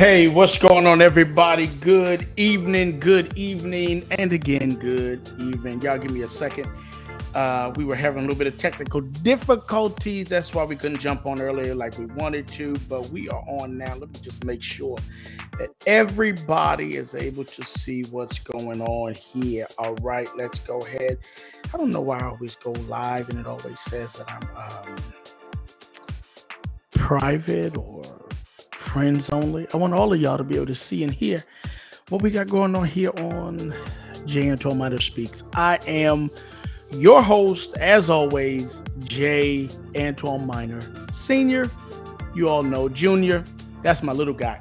Hey, what's going on, everybody? Good evening, good evening, and again, good evening. Y'all give me a second. Uh, we were having a little bit of technical difficulties. That's why we couldn't jump on earlier like we wanted to, but we are on now. Let me just make sure that everybody is able to see what's going on here. All right, let's go ahead. I don't know why I always go live and it always says that I'm um, private or friends only. I want all of y'all to be able to see and hear what we got going on here on Jay Antoine Minor Speaks. I am your host, as always, Jay Antoine Minor Senior. You all know Junior. That's my little guy.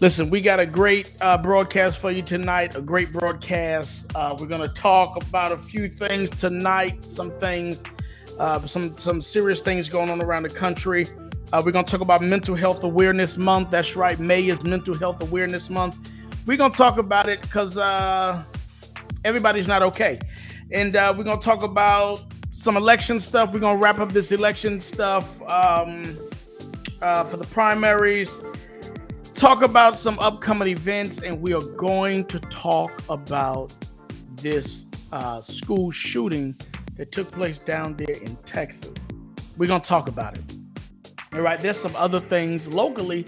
Listen, we got a great uh, broadcast for you tonight. A great broadcast. Uh, we're going to talk about a few things tonight. Some things, uh, some some serious things going on around the country. Uh, we're going to talk about Mental Health Awareness Month. That's right, May is Mental Health Awareness Month. We're going to talk about it because uh, everybody's not okay. And uh, we're going to talk about some election stuff. We're going to wrap up this election stuff um, uh, for the primaries, talk about some upcoming events, and we are going to talk about this uh, school shooting that took place down there in Texas. We're going to talk about it. All right, there's some other things locally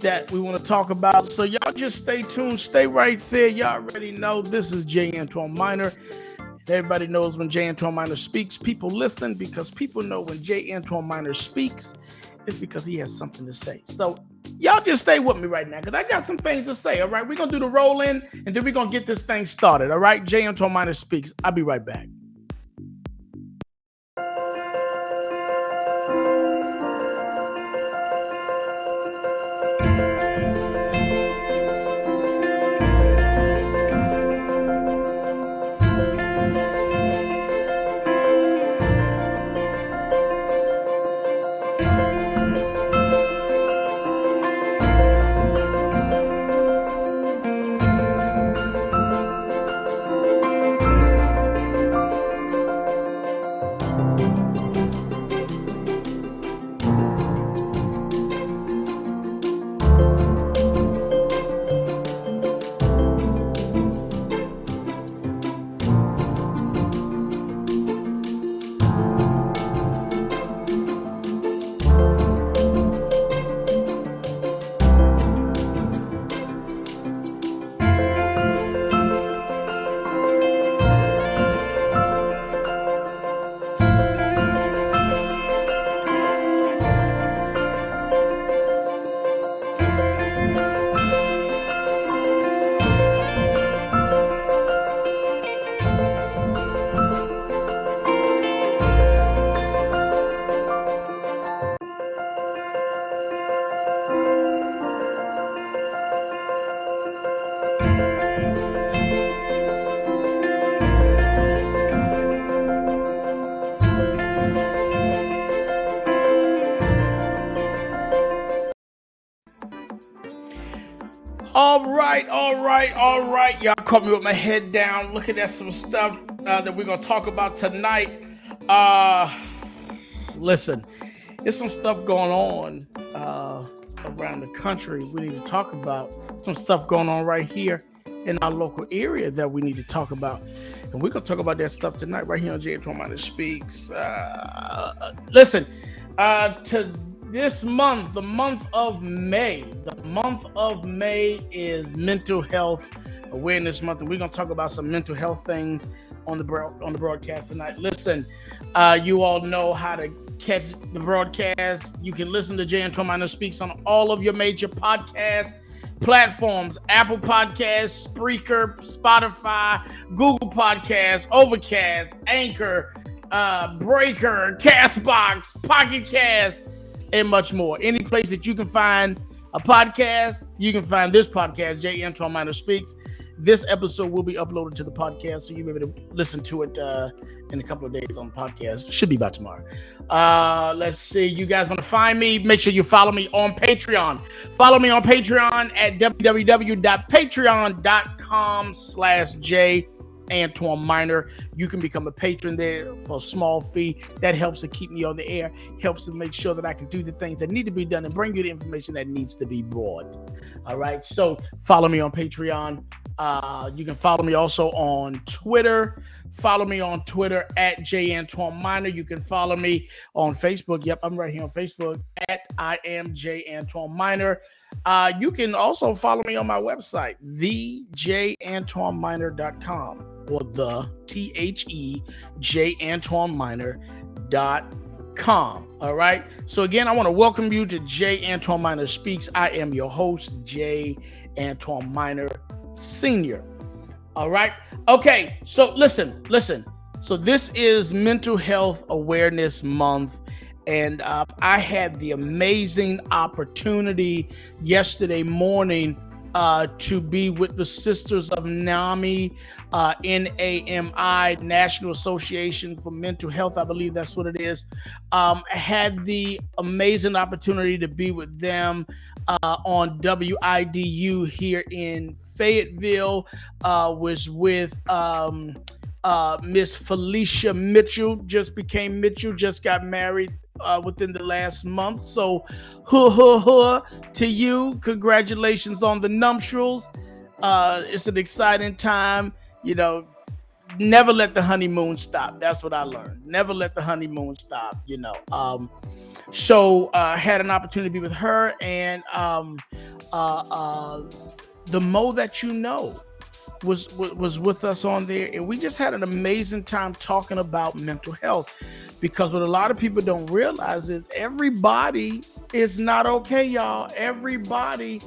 that we want to talk about. So y'all just stay tuned, stay right there. Y'all already know this is Jay Antoine Minor. Everybody knows when Jay Antoine Minor speaks, people listen because people know when Jay Antoine Minor speaks, it's because he has something to say. So y'all just stay with me right now because I got some things to say. All right, we're gonna do the roll in and then we're gonna get this thing started. All right, Jay Antoine Minor speaks. I'll be right back. Right, all right, all right. Y'all caught me with my head down looking at some stuff uh, that we're going to talk about tonight. Uh, listen, there's some stuff going on uh, around the country we need to talk about. Some stuff going on right here in our local area that we need to talk about. And we're going to talk about that stuff tonight right here on J. Antoine Speaks. Uh, listen, uh, to this month, the month of May, the month of May is Mental Health Awareness Month, and we're gonna talk about some mental health things on the on the broadcast tonight. Listen, uh, you all know how to catch the broadcast. You can listen to Jay Antoine Minor Speaks on all of your major podcast platforms: Apple Podcasts, Spreaker, Spotify, Google Podcasts, Overcast, Anchor, uh, Breaker, Castbox, Pocket Cast and much more. Any place that you can find a podcast, you can find this podcast, J. Antoine Minor Speaks. This episode will be uploaded to the podcast, so you'll be able to listen to it uh, in a couple of days on the podcast. Should be by tomorrow. Uh, let's see. You guys want to find me? Make sure you follow me on Patreon. Follow me on Patreon at www.patreon.com slash J Antoine Minor. You can become a patron there for a small fee. That helps to keep me on the air, helps to make sure that I can do the things that need to be done and bring you the information that needs to be brought. All right. So follow me on Patreon. Uh, you can follow me also on Twitter. Follow me on Twitter at J Antoine Minor. You can follow me on Facebook. Yep, I'm right here on Facebook at I am J Antoine Minor. Uh, you can also follow me on my website, thejantoineminor.com or the T H E J Antoine Minor.com. All right. So again, I want to welcome you to J Antoine Minor Speaks. I am your host, J Antoine Minor Senior. All right. Okay. So listen, listen. So this is Mental Health Awareness Month. And uh, I had the amazing opportunity yesterday morning uh, to be with the Sisters of NAMI, uh, NAMI, National Association for Mental Health. I believe that's what it is. Um, had the amazing opportunity to be with them uh, on WIDU here in Fayetteville. Uh, was with um, uh, Miss Felicia Mitchell. Just became Mitchell. Just got married uh, within the last month. So, huh, huh, huh, to you. Congratulations on the nuptials. Uh, it's an exciting time. You know, never let the honeymoon stop. That's what I learned. Never let the honeymoon stop. You know. Um, so uh, I had an opportunity to be with her and um, uh, uh, the Mo that you know was, was was with us on there, and we just had an amazing time talking about mental health. Because what a lot of people don't realize is everybody is not okay, y'all. Everybody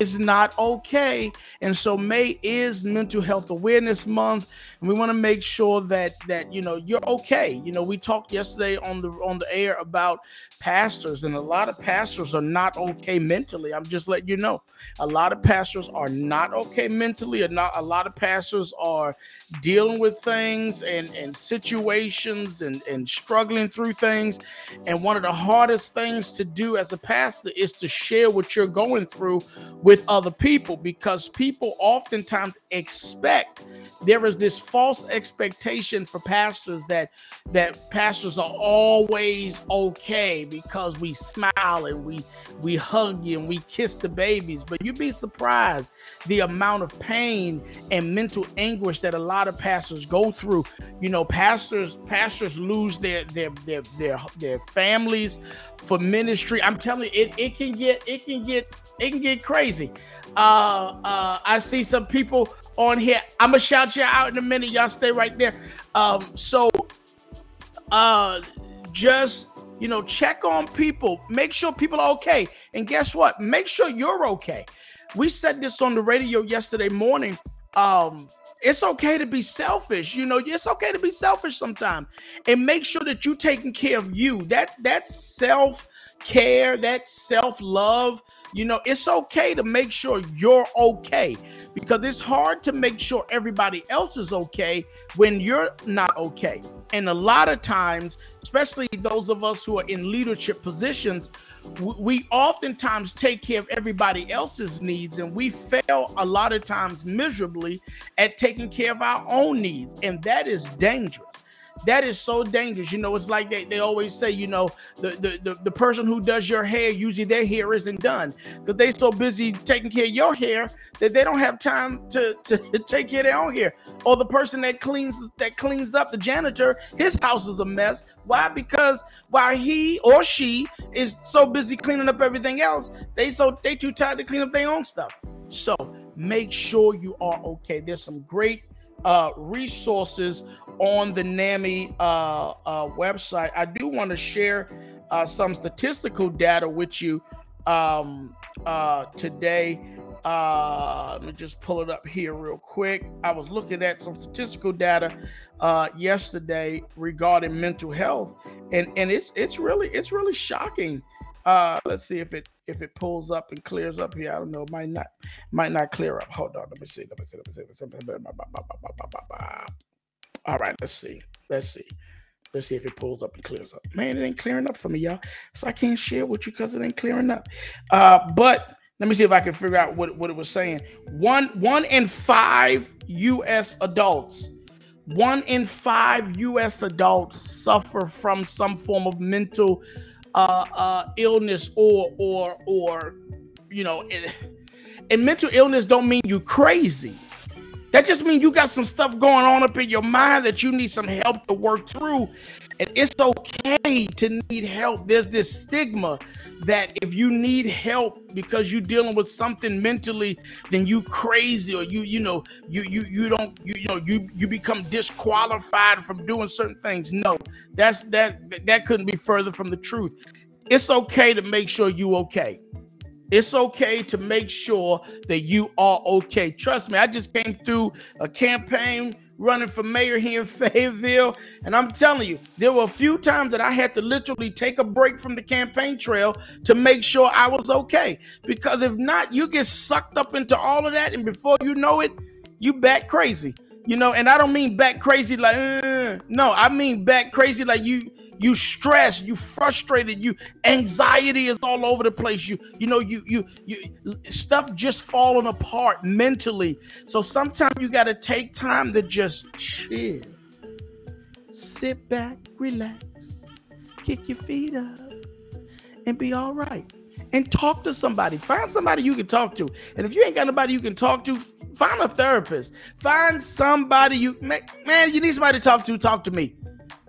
is not okay. And so May is mental health awareness month and we want to make sure that that you know you're okay. You know, we talked yesterday on the on the air about pastors and a lot of pastors are not okay mentally. I'm just letting you know. A lot of pastors are not okay mentally and not a lot of pastors are dealing with things and and situations and and struggling through things. And one of the hardest things to do as a pastor is to share what you're going through with other people because people oftentimes expect there is this false expectation for pastors that that pastors are always okay because we smile and we we hug you and we kiss the babies. But you'd be surprised the amount of pain and mental anguish that a lot of pastors go through. You know pastors pastors lose their their their their, their families for ministry. I'm telling you it, it can get it can get it can get crazy uh uh i see some people on here. I'm gonna shout you out in a minute. Y'all stay right there. Um, so uh just you know, check on people, make sure people are okay. And guess what? Make sure you're okay. We said this on the radio yesterday morning. Um, it's okay to be selfish. You know, it's okay to be selfish sometimes. And make sure that you're taking care of you. That that self care, that self love, you know, it's okay to make sure you're okay because it's hard to make sure everybody else is okay when you're not okay. And a lot of times, especially those of us who are in leadership positions, we oftentimes take care of everybody else's needs and we fail a lot of times miserably at taking care of our own needs. And that is dangerous that is so dangerous. You know, it's like they, they always say, you know, the, the, the, the person who does your hair, usually their hair isn't done because they so busy taking care of your hair that they don't have time to, to take care of their own hair. Or the person that cleans that cleans up, the janitor, his house is a mess. Why? Because while he or she is so busy cleaning up everything else, they so they too tired to clean up their own stuff. So make sure you are okay. There's some great uh, resources on the NAMI uh, uh, website. I do want to share uh, some statistical data with you um, uh, today. Uh, let me just pull it up here real quick. I was looking at some statistical data yesterday regarding mental health, and and it's it's really it's really shocking. Uh, let's see if it if it pulls up and clears up here. I don't know. It might not might not clear up. Hold on. Let me see. Let me see. Let me see. Let me see. All right, let's see. Let's see. Let's see if it pulls up and clears up. Man, it ain't clearing up for me, y'all. So I can't share with you because it ain't clearing up. Uh, but let me see if I can figure out what, what it was saying. One one in five U.S. adults one in five U.S. adults suffer from some form of mental uh, uh, illness or or or you know, and mental illness don't mean you crazy. That just means you got some stuff going on up in your mind that you need some help to work through. And it's okay to need help. There's this stigma that if you need help because you're dealing with something mentally, then you crazy or you you know you you you don't you, you know you you become disqualified from doing certain things. No, that's that that couldn't be further from the truth. It's okay to make sure you okay. It's okay to make sure that you are okay. Trust me, I just came through a campaign running for mayor here in Fayetteville, and I'm telling you, there were a few times that I had to literally take a break from the campaign trail to make sure I was okay. Because if not, you get sucked up into all of that, and before you know it, you back crazy. You know, and I don't mean back crazy like uh, no, I mean back crazy like you you stressed, you frustrated, you anxiety is all over the place. You you know you you you stuff just falling apart mentally. So sometimes you got to take time to just chill. Sit back, relax, kick your feet up and be all right. And talk to somebody. Find somebody you can talk to. And if you ain't got nobody you can talk to, find a therapist. Find somebody you man, you need somebody to talk to, talk to me.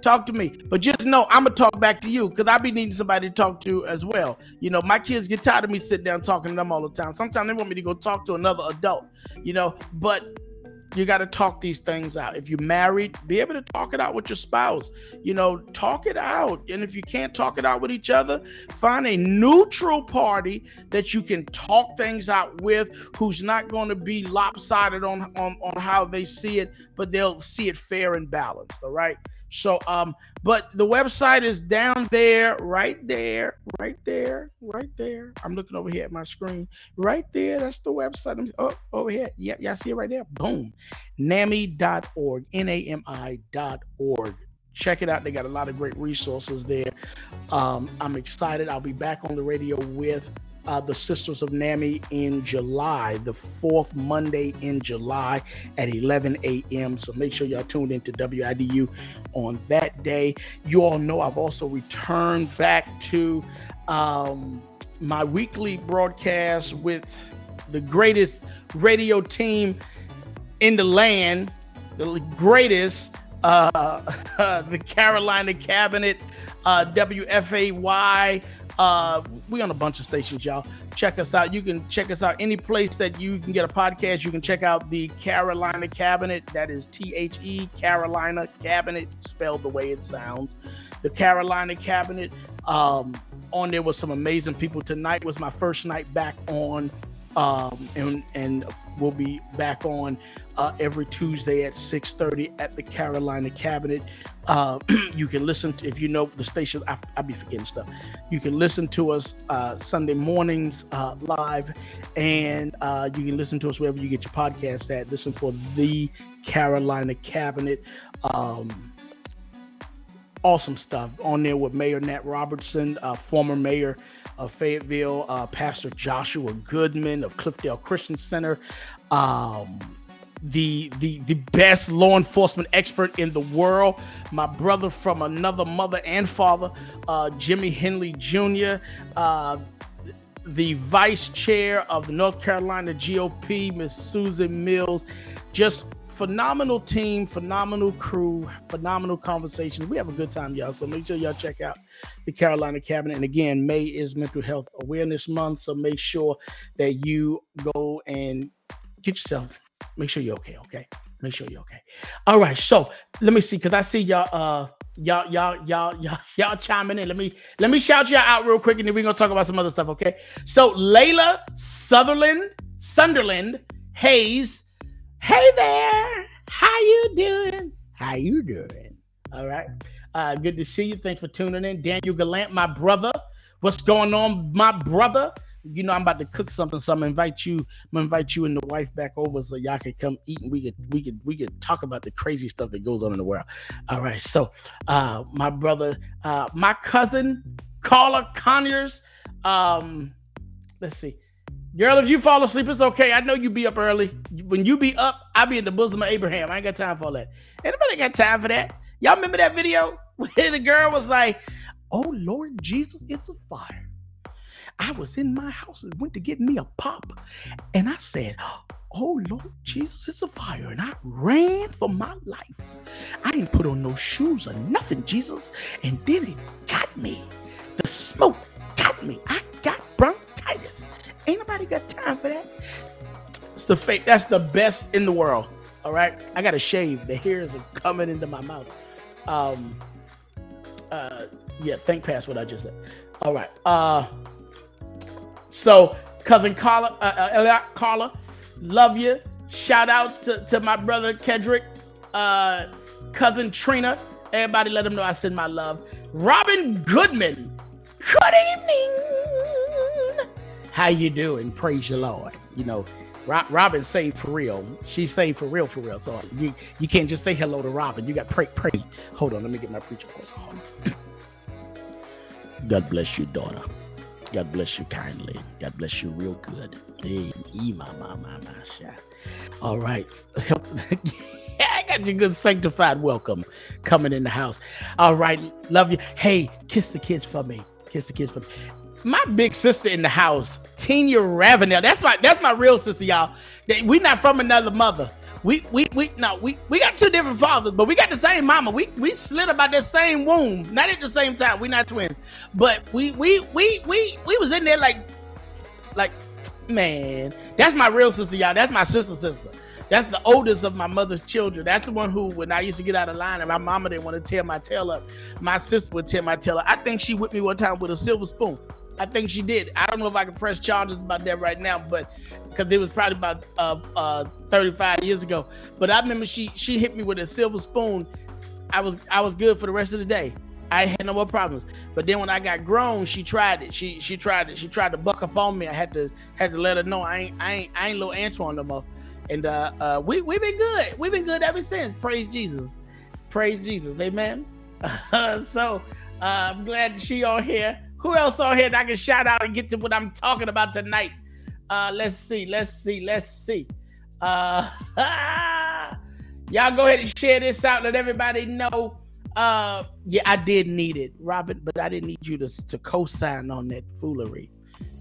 Talk to me. But just know I'm gonna talk back to you because I be needing somebody to talk to as well. You know, my kids get tired of me sitting down talking to them all the time. Sometimes they want me to go talk to another adult, you know, but you got to talk these things out. If you're married, be able to talk it out with your spouse. You know, talk it out. And if you can't talk it out with each other, find a neutral party that you can talk things out with who's not going to be lopsided on, on, on how they see it, but they'll see it fair and balanced. All right. So, um, but the website is down there, right there, right there, right there. I'm looking over here at my screen, right there. That's the website. I'm, oh, over here. Yep, y'all see it right there. Boom. NAMI.org, N A M I.org. Check it out. They got a lot of great resources there. Um, I'm excited. I'll be back on the radio with uh, the Sisters of NAMI in July, the fourth Monday in July at 11 a.m. So make sure y'all tuned into WIDU on that day. You all know I've also returned back to um, my weekly broadcast with the greatest radio team in the land, the greatest, uh, the Carolina Cabinet, uh, WFAY uh, we on a bunch of stations, y'all. Check us out. You can check us out any place that you can get a podcast. You can check out the Carolina Cabinet. That is T H E Carolina Cabinet, spelled the way it sounds. The Carolina Cabinet. Um, on there was some amazing people. Tonight was my first night back on, um, and and we'll be back on uh, every Tuesday at 6:30 at the Carolina Cabinet. Uh, you can listen to if you know the station. I, I be forgetting stuff. You can listen to us uh, Sunday mornings uh, live, and uh, you can listen to us wherever you get your podcast at. Listen for the Carolina Cabinet. Um, awesome stuff. On there with Mayor Nat Robertson, uh, former mayor of Fayetteville, uh, Pastor Joshua Goodman of Cliffdale Christian Center, um, the the the best law enforcement expert in the world, my brother from another mother and father, uh, Jimmy Henley Jr. Uh, the vice chair of the North Carolina GOP, Miss Susan Mills, just phenomenal team, phenomenal crew, phenomenal conversations. We have a good time, y'all. So make sure y'all check out the Carolina Cabinet. And again, May is Mental Health Awareness Month, so make sure that you go and get yourself make sure you're okay. Okay, make sure you're okay. All right, so let me see because I see y'all. Uh, y'all, y'all, y'all, y'all, y'all chiming in. Let me let me shout y'all out real quick, and then we're gonna talk about some other stuff. Okay. So Layla Sutherland, Sunderland Hayes. Hey there, how you doing? How you doing? All right. Uh, good to see you. Thanks for tuning in. Daniel Gallant, my brother. What's going on, my brother? you know, I'm about to cook something, so I'm gonna invite you, I'm gonna invite you and the wife back over so y'all can come eat and we could we could we could talk about the crazy stuff that goes on in the world. All right. So uh my brother, uh my cousin, Carla Conyers, um, let's see. Girl, if you fall asleep, it's okay. I know you be up early. When you be up, I be in the bosom of Abraham. I ain't got time for all that. Anybody got time for that? Y'all remember that video where the girl was like, "Oh Lord Jesus, it's a fire." I was in my house and went to get me a pop, and I said, Oh Lord Jesus, it's a fire. And I ran for my life. I didn't put on no shoes or nothing, Jesus. And then it got me. The smoke got me. I got bronchitis. Ain't nobody got time for that. It's the fake. That's the best in the world. All right. I got to shave. The hairs are coming into my mouth. Um, uh, yeah, think past what I just said. All right. Uh, so cousin Carla, uh, uh, Carla, love you. Shout outs to, to my brother Kedrick, uh, cousin Trina. Everybody let them know I send my love. Robin Goodman. Good evening. How you doing? Praise the Lord. You know, Robin saved for real. She saved for real, for real. So you, you can't just say hello to Robin. You got pray, pray. Hold on, let me get my preacher voice on. God bless you, daughter. God bless you kindly. God bless you real good. Hey, my, my, my, my, All right. I got your good sanctified welcome coming in the house. All right. Love you. Hey, kiss the kids for me. Kiss the kids for me. My big sister in the house, Tina Ravenel. That's my that's my real sister, y'all. We not from another mother we we we no we we got two different fathers, but we got the same mama. We we slid about the same womb, not at the same time. We not twins, but we we we we we was in there like like man. That's my real sister, y'all. That's my sister sister. That's the oldest of my mother's children. That's the one who, when I used to get out of line and my mama didn't want to tear my tail up, my sister would tear my tail up. I think she whipped me one time with a silver spoon. I think she did. I don't know if I can press charges about that right now, but because it was probably about uh, uh, 35 years ago. But I remember she she hit me with a silver spoon. I was I was good for the rest of the day. I had no more problems. But then when I got grown, she tried it. She she tried it. She tried to buck up on me. I had to had to let her know I ain't I ain't I ain't little Antoine no more. And uh, uh we we've been good. We've been good ever since. Praise Jesus. Praise Jesus. Amen. so uh, I'm glad she on here. Who else on here that I can shout out and get to what I'm talking about tonight? Uh, let's see, let's see, let's see. Uh, y'all go ahead and share this out. Let everybody know. Uh, yeah, I did need it, Robin, but I didn't need you to, to co-sign on that foolery.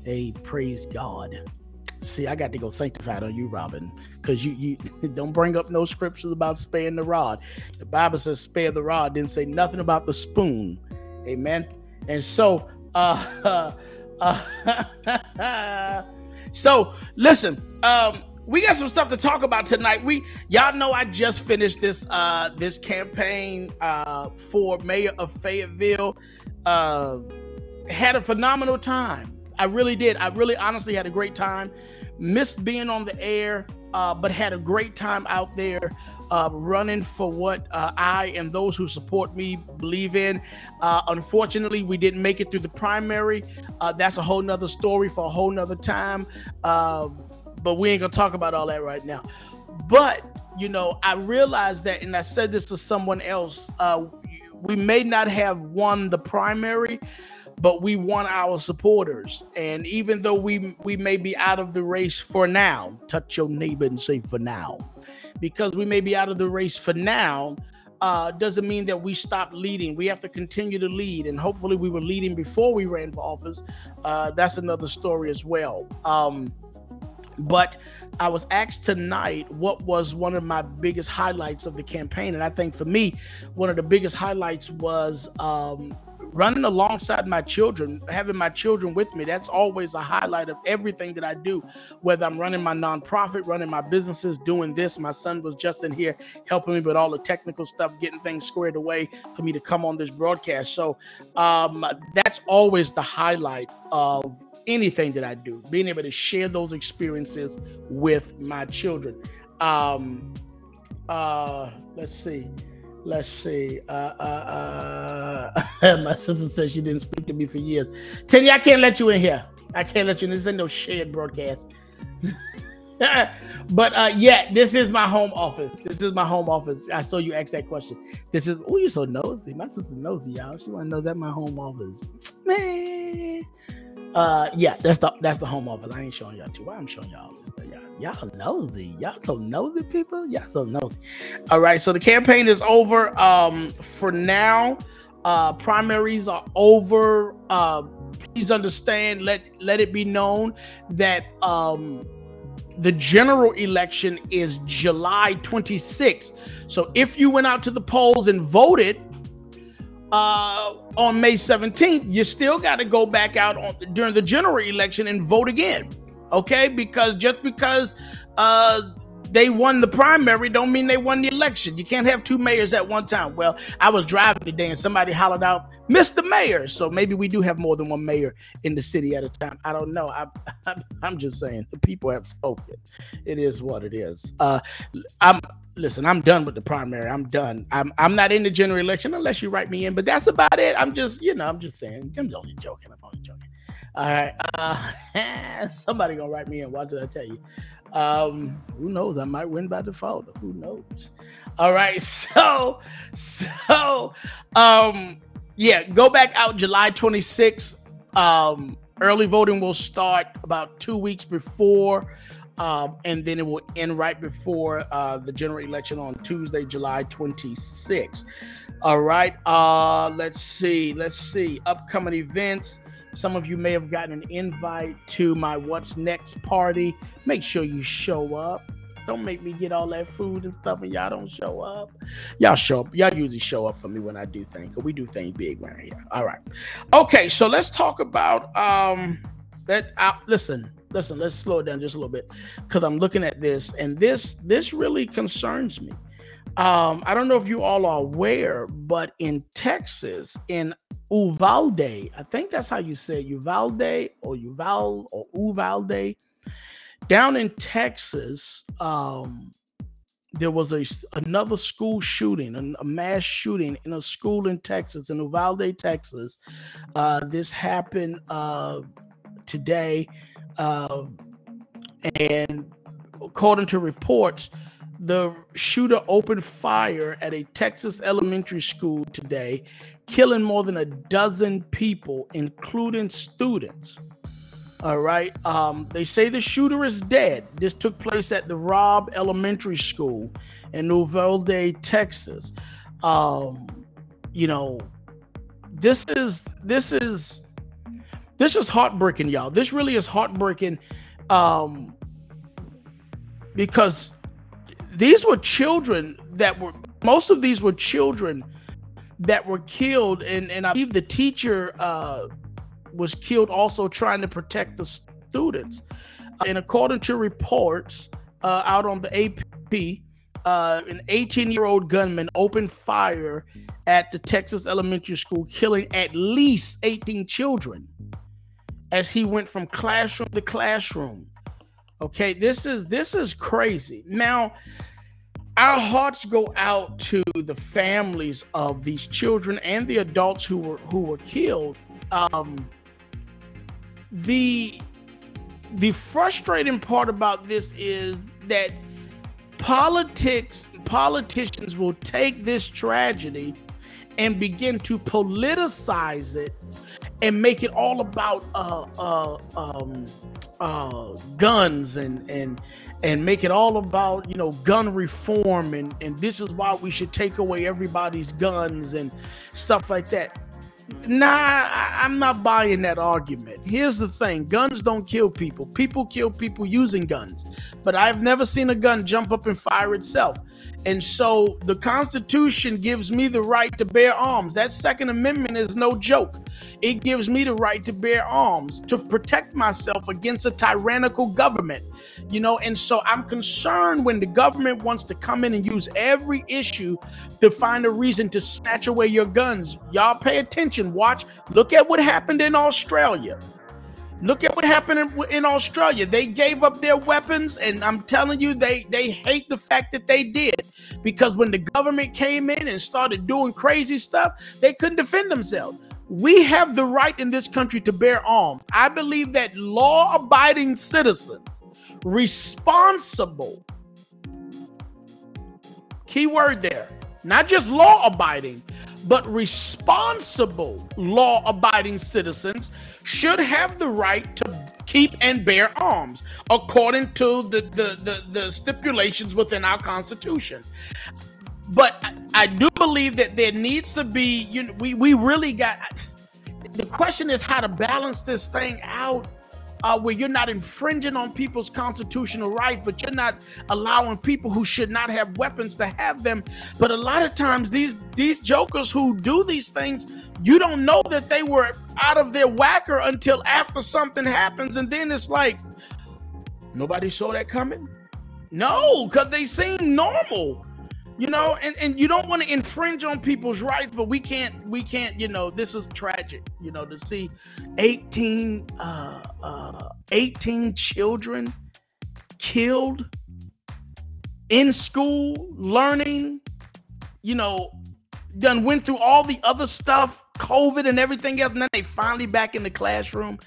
Hey, praise God. See, I got to go sanctified on you, Robin, because you you don't bring up no scriptures about sparing the rod. The Bible says spare the rod, didn't say nothing about the spoon. Amen. And so uh, so listen, um, we got some stuff to talk about tonight. We y'all know I just finished this uh this campaign uh for mayor of Fayetteville. Uh had a phenomenal time. I really did. I really honestly had a great time. Missed being on the air, uh, but had a great time out there uh, running for what uh, I and those who support me believe in. Uh, unfortunately, we didn't make it through the primary. Uh, that's a whole nother story for a whole nother time. Uh, but we ain't gonna talk about all that right now. But you know, I realized that, and I said this to someone else. We may not have won the primary, but we want our supporters. And even though we we may be out of the race for now, touch your neighbor and say for now, because we may be out of the race for now. Uh, doesn't mean that we stop leading. We have to continue to lead, and hopefully, we were leading before we ran for office. Uh, that's another story as well. Um, but I was asked tonight what was one of my biggest highlights of the campaign, and I think for me, one of the biggest highlights was um, running alongside my children, having my children with me, that's always a highlight of everything that I do. Whether I'm running my nonprofit, running my businesses, doing this. My son was just in here helping me with all the technical stuff, getting things squared away for me to come on this broadcast. So um, that's always the highlight of anything that I do, being able to share those experiences with my children. Um, uh, let's see. Let's see. Uh, uh, uh, my sister says she didn't speak to me for years. Teddy, I can't let you in here. I can't let you in. This ain't no shared broadcast. but uh, yeah, this is my home office. This is my home office. I saw you ask that question. This is oh, you're so nosy. My sister nosy, y'all. She want to know that my home office. Man, Uh, yeah, that's the that's the home office. I ain't showing y'all too. Why I'm showing y'all this? Y'all, y'all nosy. Y'all so nosy people. Y'all so nosy. All right, so the campaign is over. Um, for now, uh, primaries are over. Uh, please understand. Let let it be known that um the general election is July 26th. So if you went out to the polls and voted uh, on May 17th, you still got to go back out on, during the general election and vote again. Okay, because just because uh, they won the primary don't mean they won the election. You can't have two mayors at one time. Well, I was driving today and somebody hollered out, "Mr. Mayor!" So maybe we do have more than one mayor in the city at a time. I don't know. I, am just saying the people have spoken. It is what it is. Uh, I'm listen. I'm done with the primary. I'm done. I'm I'm not in the general election unless you write me in. But that's about it. I'm just you know I'm just saying. I'm only joking. I'm only joking. All right. Uh, somebody gonna write me in. What did I tell you? Um, who knows? I might win by default. Who knows? All right. So, so, um, yeah, go back out July 26th. Um, early voting will start about two weeks before, um, and then it will end right before uh, the general election on Tuesday, July 26th. All right. Uh, let's see. Let's see. Upcoming events. Some of you may have gotten an invite to my What's Next party. Make sure you show up. Don't make me get all that food and stuff and y'all don't show up. Y'all show up. Y'all usually show up for me when I do things. We do things big around here. All right. Okay, so let's talk about um that listen, listen, let's slow it down just a little bit because I'm looking at this and this this really concerns me. Um, I don't know if you all are aware, but in Texas, in Uvalde. I think that's how you say Uvalde or Uval or Uvalde. Down in Texas, um, there was a another school shooting, a, mass shooting in a school in Texas, in Uvalde, Texas. Uh, this happened uh, today, uh, and according to reports, the shooter opened fire at a Texas elementary school today, killing more than a dozen people, including students. All right. Um, they say the shooter is dead. This took place at the Robb Elementary School in Uvalde, Texas. Um, you know, this is this is this is heartbreaking, y'all. This really is heartbreaking um, because these were children that were most of these were children that were killed and and i believe the teacher uh, was killed also trying to protect the students and according to reports uh, out on the ap uh, an 18 year old gunman opened fire at the texas elementary school killing at least 18 children as he went from classroom to classroom Okay, this is this is crazy. Now, our hearts go out to the families of these children and the adults who were who were killed. Um, the the frustrating part about this is that politics politicians will take this tragedy and begin to politicize it and make it all about uh, uh, um, uh, guns and and and make it all about you know gun reform and and this is why we should take away everybody's guns and stuff like that Nah, I, am not buying that argument. Here's the thing guns don't kill people, people kill people using guns. But I've never seen a gun jump up and fire itself. And so the Constitution gives me the right to bear arms. That Second Amendment is no joke. It gives me the right to bear arms to protect myself against a tyrannical government. You know, and so I'm concerned when the government wants to come in and use every issue to find a reason to snatch away your guns. Y'all pay attention. Watch. Look at what happened in Australia. Look at what happened in, in, Australia. They gave up their weapons, and I'm telling you, they they hate the fact that they did because when the government came in and started doing crazy stuff, they couldn't defend themselves. We have the right in this country to bear arms. I believe that law-abiding citizens, responsible, key word there, not just law-abiding, but responsible law abiding citizens should have the right to keep and bear arms according to the, the, the, the stipulations within our Constitution. But I, I do believe that there needs to be, you know, we, we really got the question is how to balance this thing out uh, where you're not infringing on people's constitutional rights, but you're not allowing people who should not have weapons to have them. But a lot of times, these these jokers who do these things, you don't know that they were out of their whacker until after something happens, and then it's like nobody saw that coming. No, because they seem normal you know and, and you don't want to infringe on people's rights but we can't we can't you know this is tragic you know to see 18 uh uh 18 children killed in school learning you know done went through all the other stuff covid and everything else and then they finally back in the classroom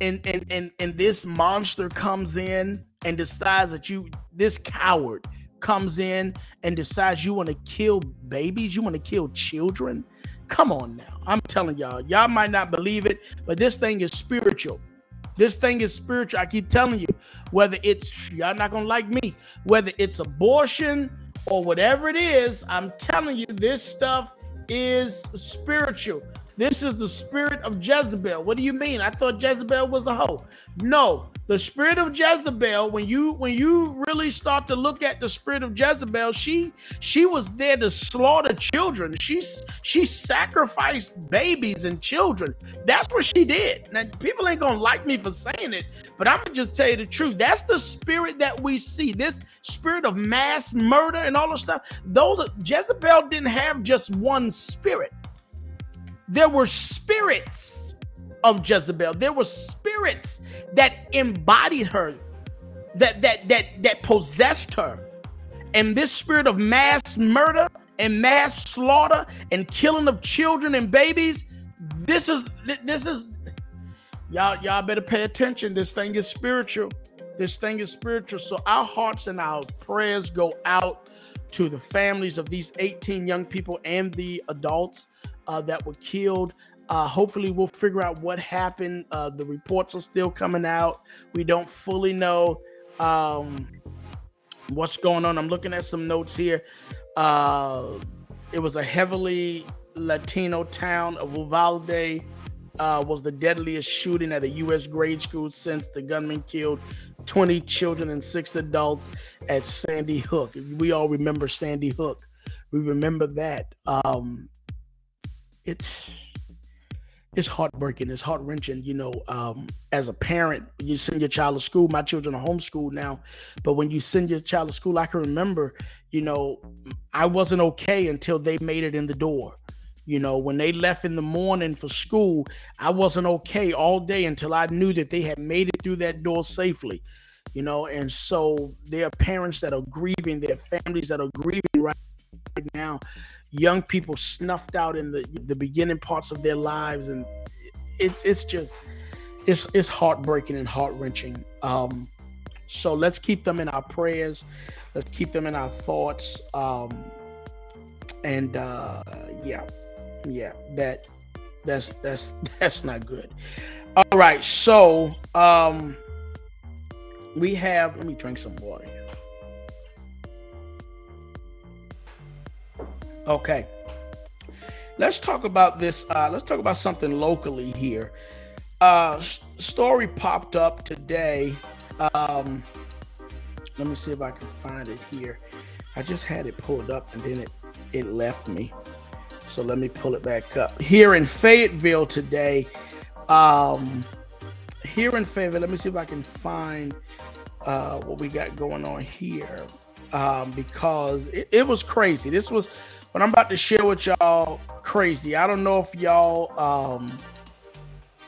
and and and, and this monster comes in and decides that you this coward comes in and decides you want to kill babies, you want to kill children. Come on now. I'm telling y'all, y'all might not believe it, but this thing is spiritual. This thing is spiritual. I keep telling you, whether it's y'all not gonna like me, whether it's abortion or whatever it is, I'm telling you, this stuff is spiritual. This is the spirit of Jezebel. What do you mean? I thought Jezebel was a hoe. No, the spirit of Jezebel. When you when you really start to look at the spirit of Jezebel, she she was there to slaughter children. She she sacrificed babies and children. That's what she did. Now people ain't gonna like me for saying it, but I'm gonna just tell you the truth. That's the spirit that we see. This spirit of mass murder and all this stuff. Those Jezebel didn't have just one spirit there were spirits of Jezebel. There were spirits that embodied her, that that that that possessed her. And this spirit of mass murder and mass slaughter and killing of children and babies, this is this is y'all y'all better pay attention. This thing is spiritual. This thing is spiritual. So our hearts and our prayers go out to the families of these 18 young people and the adults uh, that were killed. Uh, hopefully, we'll figure out what happened. Uh, the reports are still coming out. We don't fully know um, what's going on. I'm looking at some notes here. Uh, it was a heavily Latino town of Uvalde. Uh, was the deadliest shooting at a U.S. grade school since the gunman killed 20 children and six adults at Sandy Hook. We all remember Sandy Hook. We remember that. Um, it's it's heartbreaking. It's heart wrenching. You know, um, as a parent, you send your child to school. My children are homeschooled now, but when you send your child to school, I can remember, you know, I wasn't okay until they made it in the door. You know, when they left in the morning for school, I wasn't okay all day until I knew that they had made it through that door safely. You know, and so there are parents that are grieving, there are families that are grieving right now young people snuffed out in the the beginning parts of their lives, and it's it's just it's it's heartbreaking and heart wrenching. Um, so let's keep them in our prayers. Let's keep them in our thoughts. Um, and uh, yeah, yeah, that that's that's that's not good. All right, so um, we have. Let me drink some water. Okay. Let's talk about this. Uh, let's talk about something locally here. Uh, story popped up today. Um, let me see if I can find it here. I just had it pulled up and then it it left me. So let me pull it back up. Here in Fayetteville today, um, here in Fayetteville, let me see if I can find uh, what we got going on here um, because it, it was crazy. This was what I'm about to share with y'all crazy. I don't know if y'all um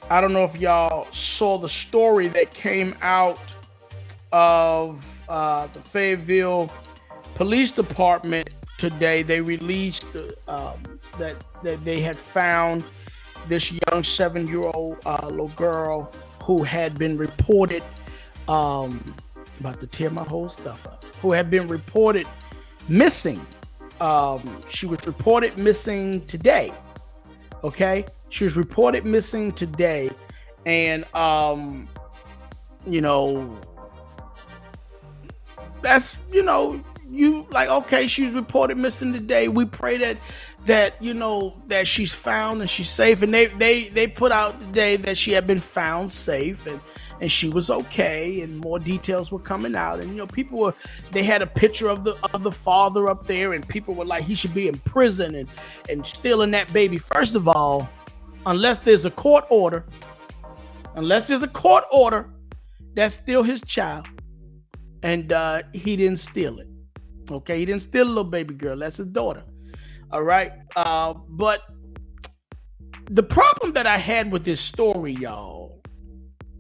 I don't know if y'all saw the story that came out of uh, the Fayetteville Police Department today. They released um, that that they had found this young seven-year-old uh, little girl who had been reported um, about to tear my whole stuff up. Who had been reported missing Um, she was reported missing today. Okay, she was reported missing today, and um, you know, that's you know, you like okay, she's reported missing today. We pray that that you know that she's found and she's safe, and they they they put out today that she had been found safe and and she was okay, and more details were coming out, and you know people were they had a picture of the of the father up there, and people were like he should be in prison and and stealing that baby. First of all, unless there's a court order, unless there's a court order, that's still his child, and uh, he didn't steal it. Okay, he didn't steal a little baby girl. That's his daughter. All right. Uh, but the problem that I had with this story, y'all,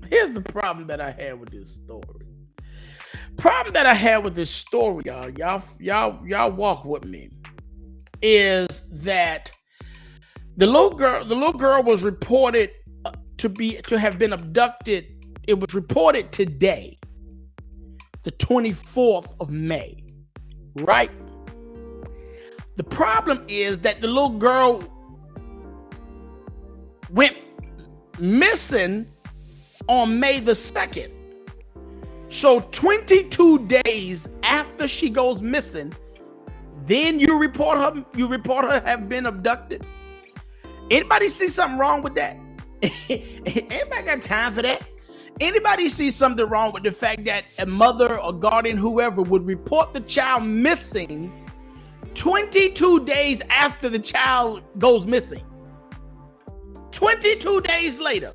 here's the problem that I had with this story. Problem that I had with this story, y'all, y'all, y'all, y'all walk with me, is that the little girl, the little girl was reported uh, to be to have been abducted. It was reported today, the 24th of May, right? The problem is that the little girl went missing on May the 2nd. So 22 days after she goes missing, then you report her you report her have been abducted. Anybody see something wrong with that? Anybody got time for that? Anybody see something wrong with the fact that a mother or guardian, whoever, would report the child missing 22 days after the child goes missing. 22 days later,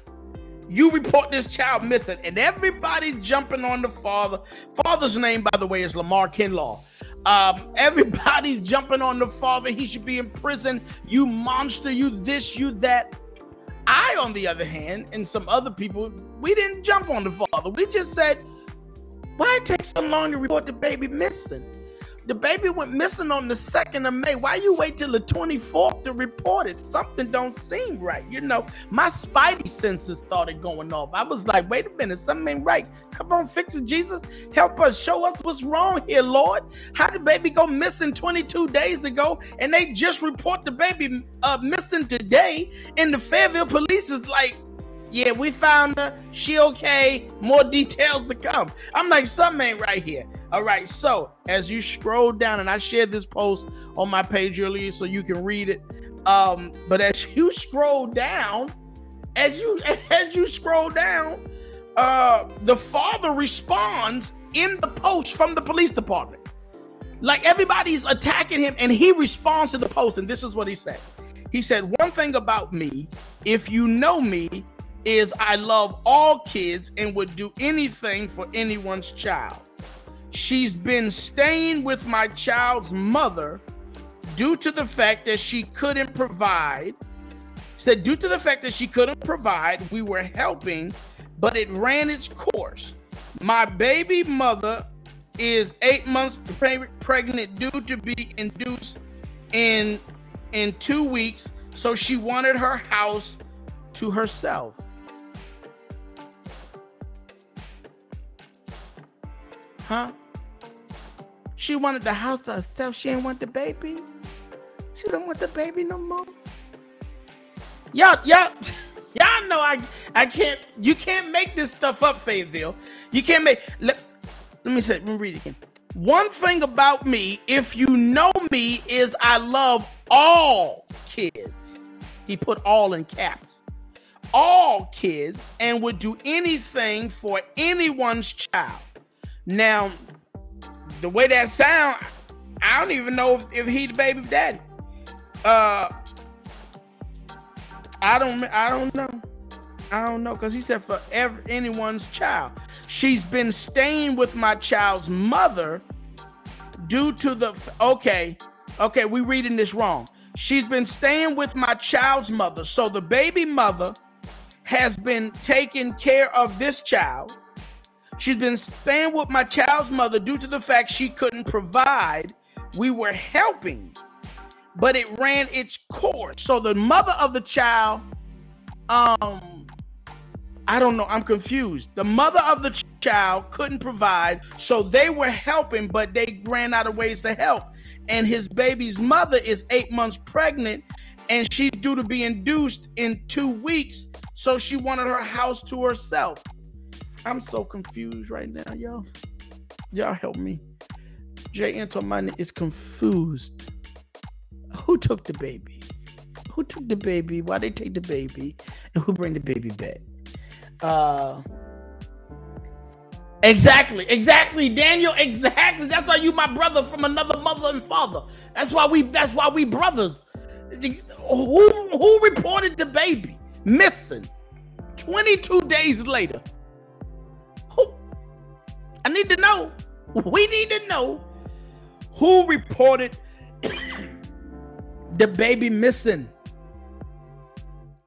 you report this child missing, and everybody jumping on the father. Father's name, by the way, is Lamar Kinlaw. Um, everybody's jumping on the father. He should be in prison. You monster, you this, you that. I, on the other hand, and some other people, we didn't jump on the father. We just said, why it take so long to report the baby missing? The baby went missing on the 2nd of May. Why you wait till the 24th to report it? Something don't seem right. You know, my spidey senses started going off. I was like, wait a minute, something ain't right. Come on, fix it, Jesus. Help us, show us what's wrong here, Lord. How did baby go missing 22 days ago and they just report the baby uh, missing today? And the Fayetteville police is like, yeah, we found her. She okay. More details to come. I'm like, something ain't right here. All right. So as you scroll down, and I shared this post on my page earlier so you can read it. Um, but as you scroll down, as you as you scroll down, uh, the father responds in the post from the police department. Like everybody's attacking him, and he responds to the post, and this is what he said. He said, One thing about me, if you know me, is I love all kids and would do anything for anyone's child. She's been staying with my child's mother due to the fact that she couldn't provide. Said, due to the fact that she couldn't provide, we were helping, but it ran its course. My baby mother is eight months pre- pregnant, due to be induced in in two weeks, so she wanted her house to herself. Huh? She wanted the house to herself. She didn't want the baby. She don't want the baby no more. Y'all, y'all, y'all know I I can't you can't make this stuff up, Fayetteville. You can't make let, let me say, let me read it again. One thing about me, if you know me, is I love all kids. He put all in caps. All kids and would do anything for anyone's child. Now, the way that sound, I don't even know if he the baby daddy. Uh, I don't, I don't know. I don't know because he said for every, anyone's child. She's been staying with my child's mother due to the okay, okay, we reading this wrong. She's been staying with my child's mother, so the baby mother has been taking care of this child She's been staying with my child's mother due to the fact she couldn't provide. We were helping, but it ran its course. So the mother of the child, um, I don't know, I'm confused. The mother of the child couldn't provide, so they were helping, but they ran out of ways to help. and his baby's mother is eight months pregnant and she's due to be induced in two weeks. So she wanted her house to herself. I'm so confused right now, y'all. Y'all help me. Jay Antoine is confused. Who took the baby? Who took the baby? Why they take the baby? And who bring the baby back? Uh Exactly, exactly, Daniel. Exactly. That's why you my brother from another mother and father. That's why we. That's why we brothers. Who who reported the baby missing? Twenty two days later. I need to know. We need to know who reported the baby missing.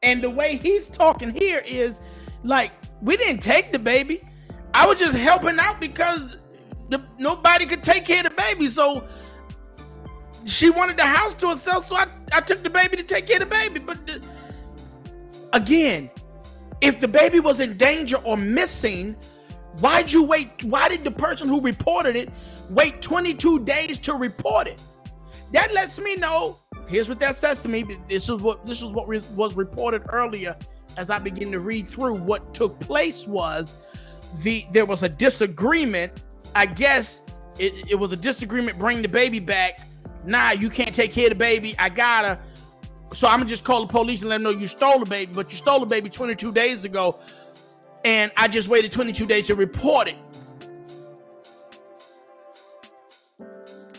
And the way he's talking here is like we didn't take the baby I was just helping out because the, nobody could take care of the baby. So she wanted the house to herself. So I, I took the baby to take care of the baby. But the, again, if the baby was in danger or missing, why'd you wait? Why did the person who reported it wait 22 days to report it? That lets me know. Here's what that says to me. This is what this is what re- was reported earlier as I begin to read through what took place was the there was a disagreement. I guess it, it was a disagreement. Bring the baby back. Nah, you can't take care of the baby. I gotta. So I'm gonna just call the police and let them know you stole the baby, but you stole the baby 22 days ago, and I just waited 22 days to report it.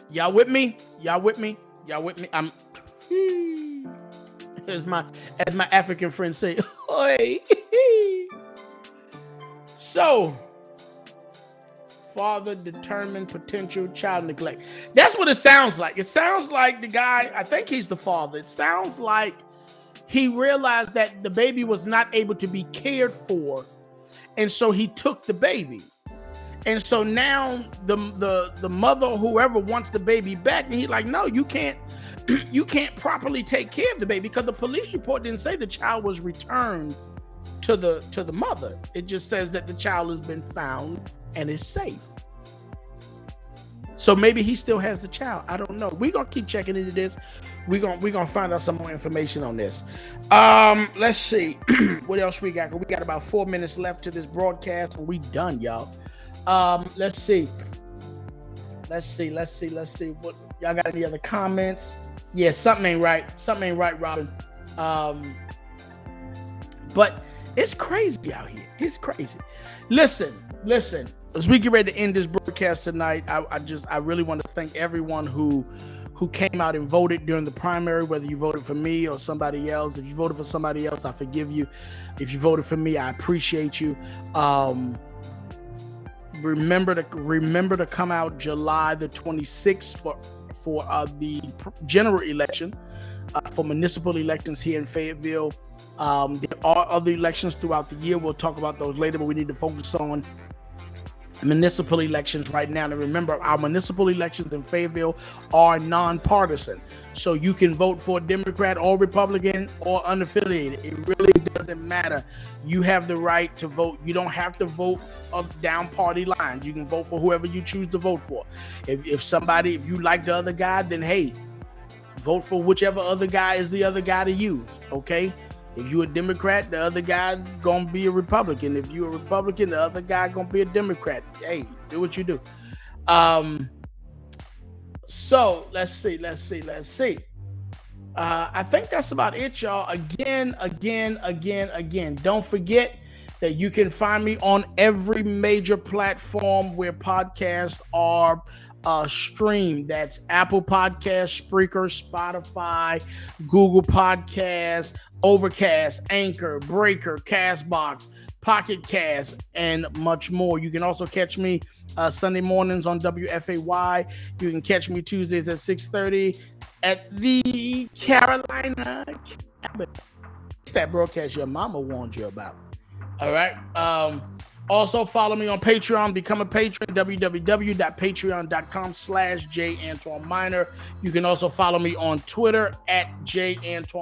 Y'all with me? Y'all with me? Y'all with me? I'm. As my as my African friends say, "Oi." So, father determined potential child neglect. That's what it sounds like. It sounds like the guy, I think he's the father. It sounds like he realized that the baby was not able to be cared for. And so he took the baby. And so now the the the mother, whoever wants the baby back, and he's like, no, you can't, you can't properly take care of the baby because the police report didn't say the child was returned to the to the mother. It just says that the child has been found and is safe. So maybe he still has the child. I don't know. We're gonna keep checking into this. We're gonna we're gonna find out some more information on this. Um, let's see what else we got. We got about four minutes left to this broadcast, and we done, y'all. Um, let's see. Let's see, let's see, let's see. What y'all got any other comments? Yeah, something ain't right. Something ain't right, Robin. Um, but it's crazy out here. It's crazy. Listen, listen. As we get ready to end this broadcast tonight, I, I just I really want to thank everyone who who came out and voted during the primary, whether you voted for me or somebody else. If you voted for somebody else, I forgive you. If you voted for me, I appreciate you. Um, remember to remember to come out July the 26th for for uh, the general election uh, for municipal elections here in Fayetteville. Um, there are other elections throughout the year. We'll talk about those later, but we need to focus on municipal elections right now. And remember, our municipal elections in Fayetteville are nonpartisan. So you can vote for Democrat or Republican or unaffiliated. It really doesn't matter. You have the right to vote. You don't have to vote up down party lines. You can vote for whoever you choose to vote for. If, if somebody, if you like the other guy, then hey, vote for whichever other guy is the other guy to you. Okay. If you a Democrat, the other guy gonna be a Republican. If you a Republican, the other guy gonna be a Democrat. Hey, do what you do. Um. So let's see, let's see, let's see. Uh, I think that's about it, y'all. Again, again, again, again. Don't forget that you can find me on every major platform where podcasts are uh, stream. That's Apple Podcast, Spreaker, Spotify, Google Podcast, Overcast, Anchor, Breaker, Castbox, Pocket Cast, and much more. You can also catch me uh, Sunday mornings on WFAY. You can catch me Tuesdays at 6:30 at the Carolina It's that broadcast your mama warned you about. All right. Um, also, follow me on Patreon. Become a patron. www.patreon.com slash Minor. You can also follow me on Twitter at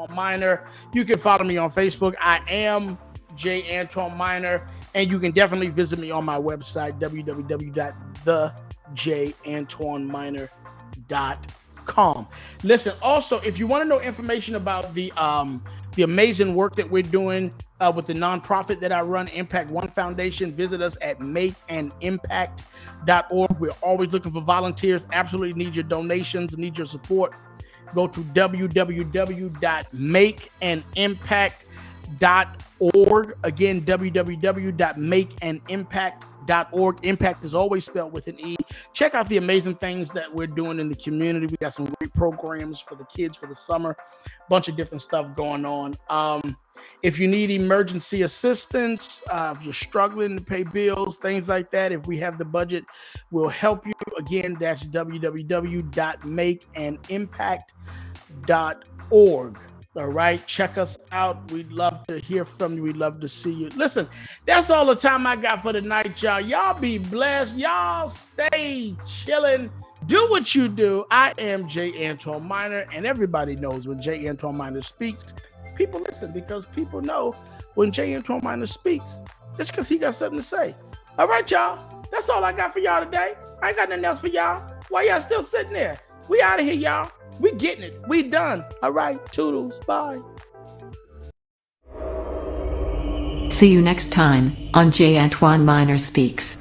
Minor. You can follow me on Facebook. I am J Antoine Minor. And you can definitely visit me on my website, www.thejantoineminor.com. Listen, also, if you want to know information about the um, the amazing work that we're doing uh, with the nonprofit that I run, Impact One Foundation, visit us at makeanimpact.org. We're always looking for volunteers. Absolutely need your donations, need your support. Go to www.makeanimpact.org. Again, www.makeanimpact.org Org. Impact is always spelled with an E. Check out the amazing things that we're doing in the community. We got some great programs for the kids for the summer, bunch of different stuff going on. Um, if you need emergency assistance, uh, if you're struggling to pay bills, things like that, if we have the budget, we'll help you. Again, that's www.makeanimpact.org. All right, check us out. We'd love to hear from you. We'd love to see you. Listen, that's all the time I got for tonight, y'all. Y'all be blessed. Y'all stay chilling. Do what you do. I am Jay Antoine Minor, and everybody knows when Jay Antoine Minor speaks, people listen because people know when Antoine Minor speaks, it's because he got something to say. All right, y'all. That's all I got for y'all today. I ain't got nothing else for y'all. Why y'all still sitting there? We out of here, y'all. We getting it. We done. All right. Toodles. Bye. See you next time on J. Antoine Minor Speaks.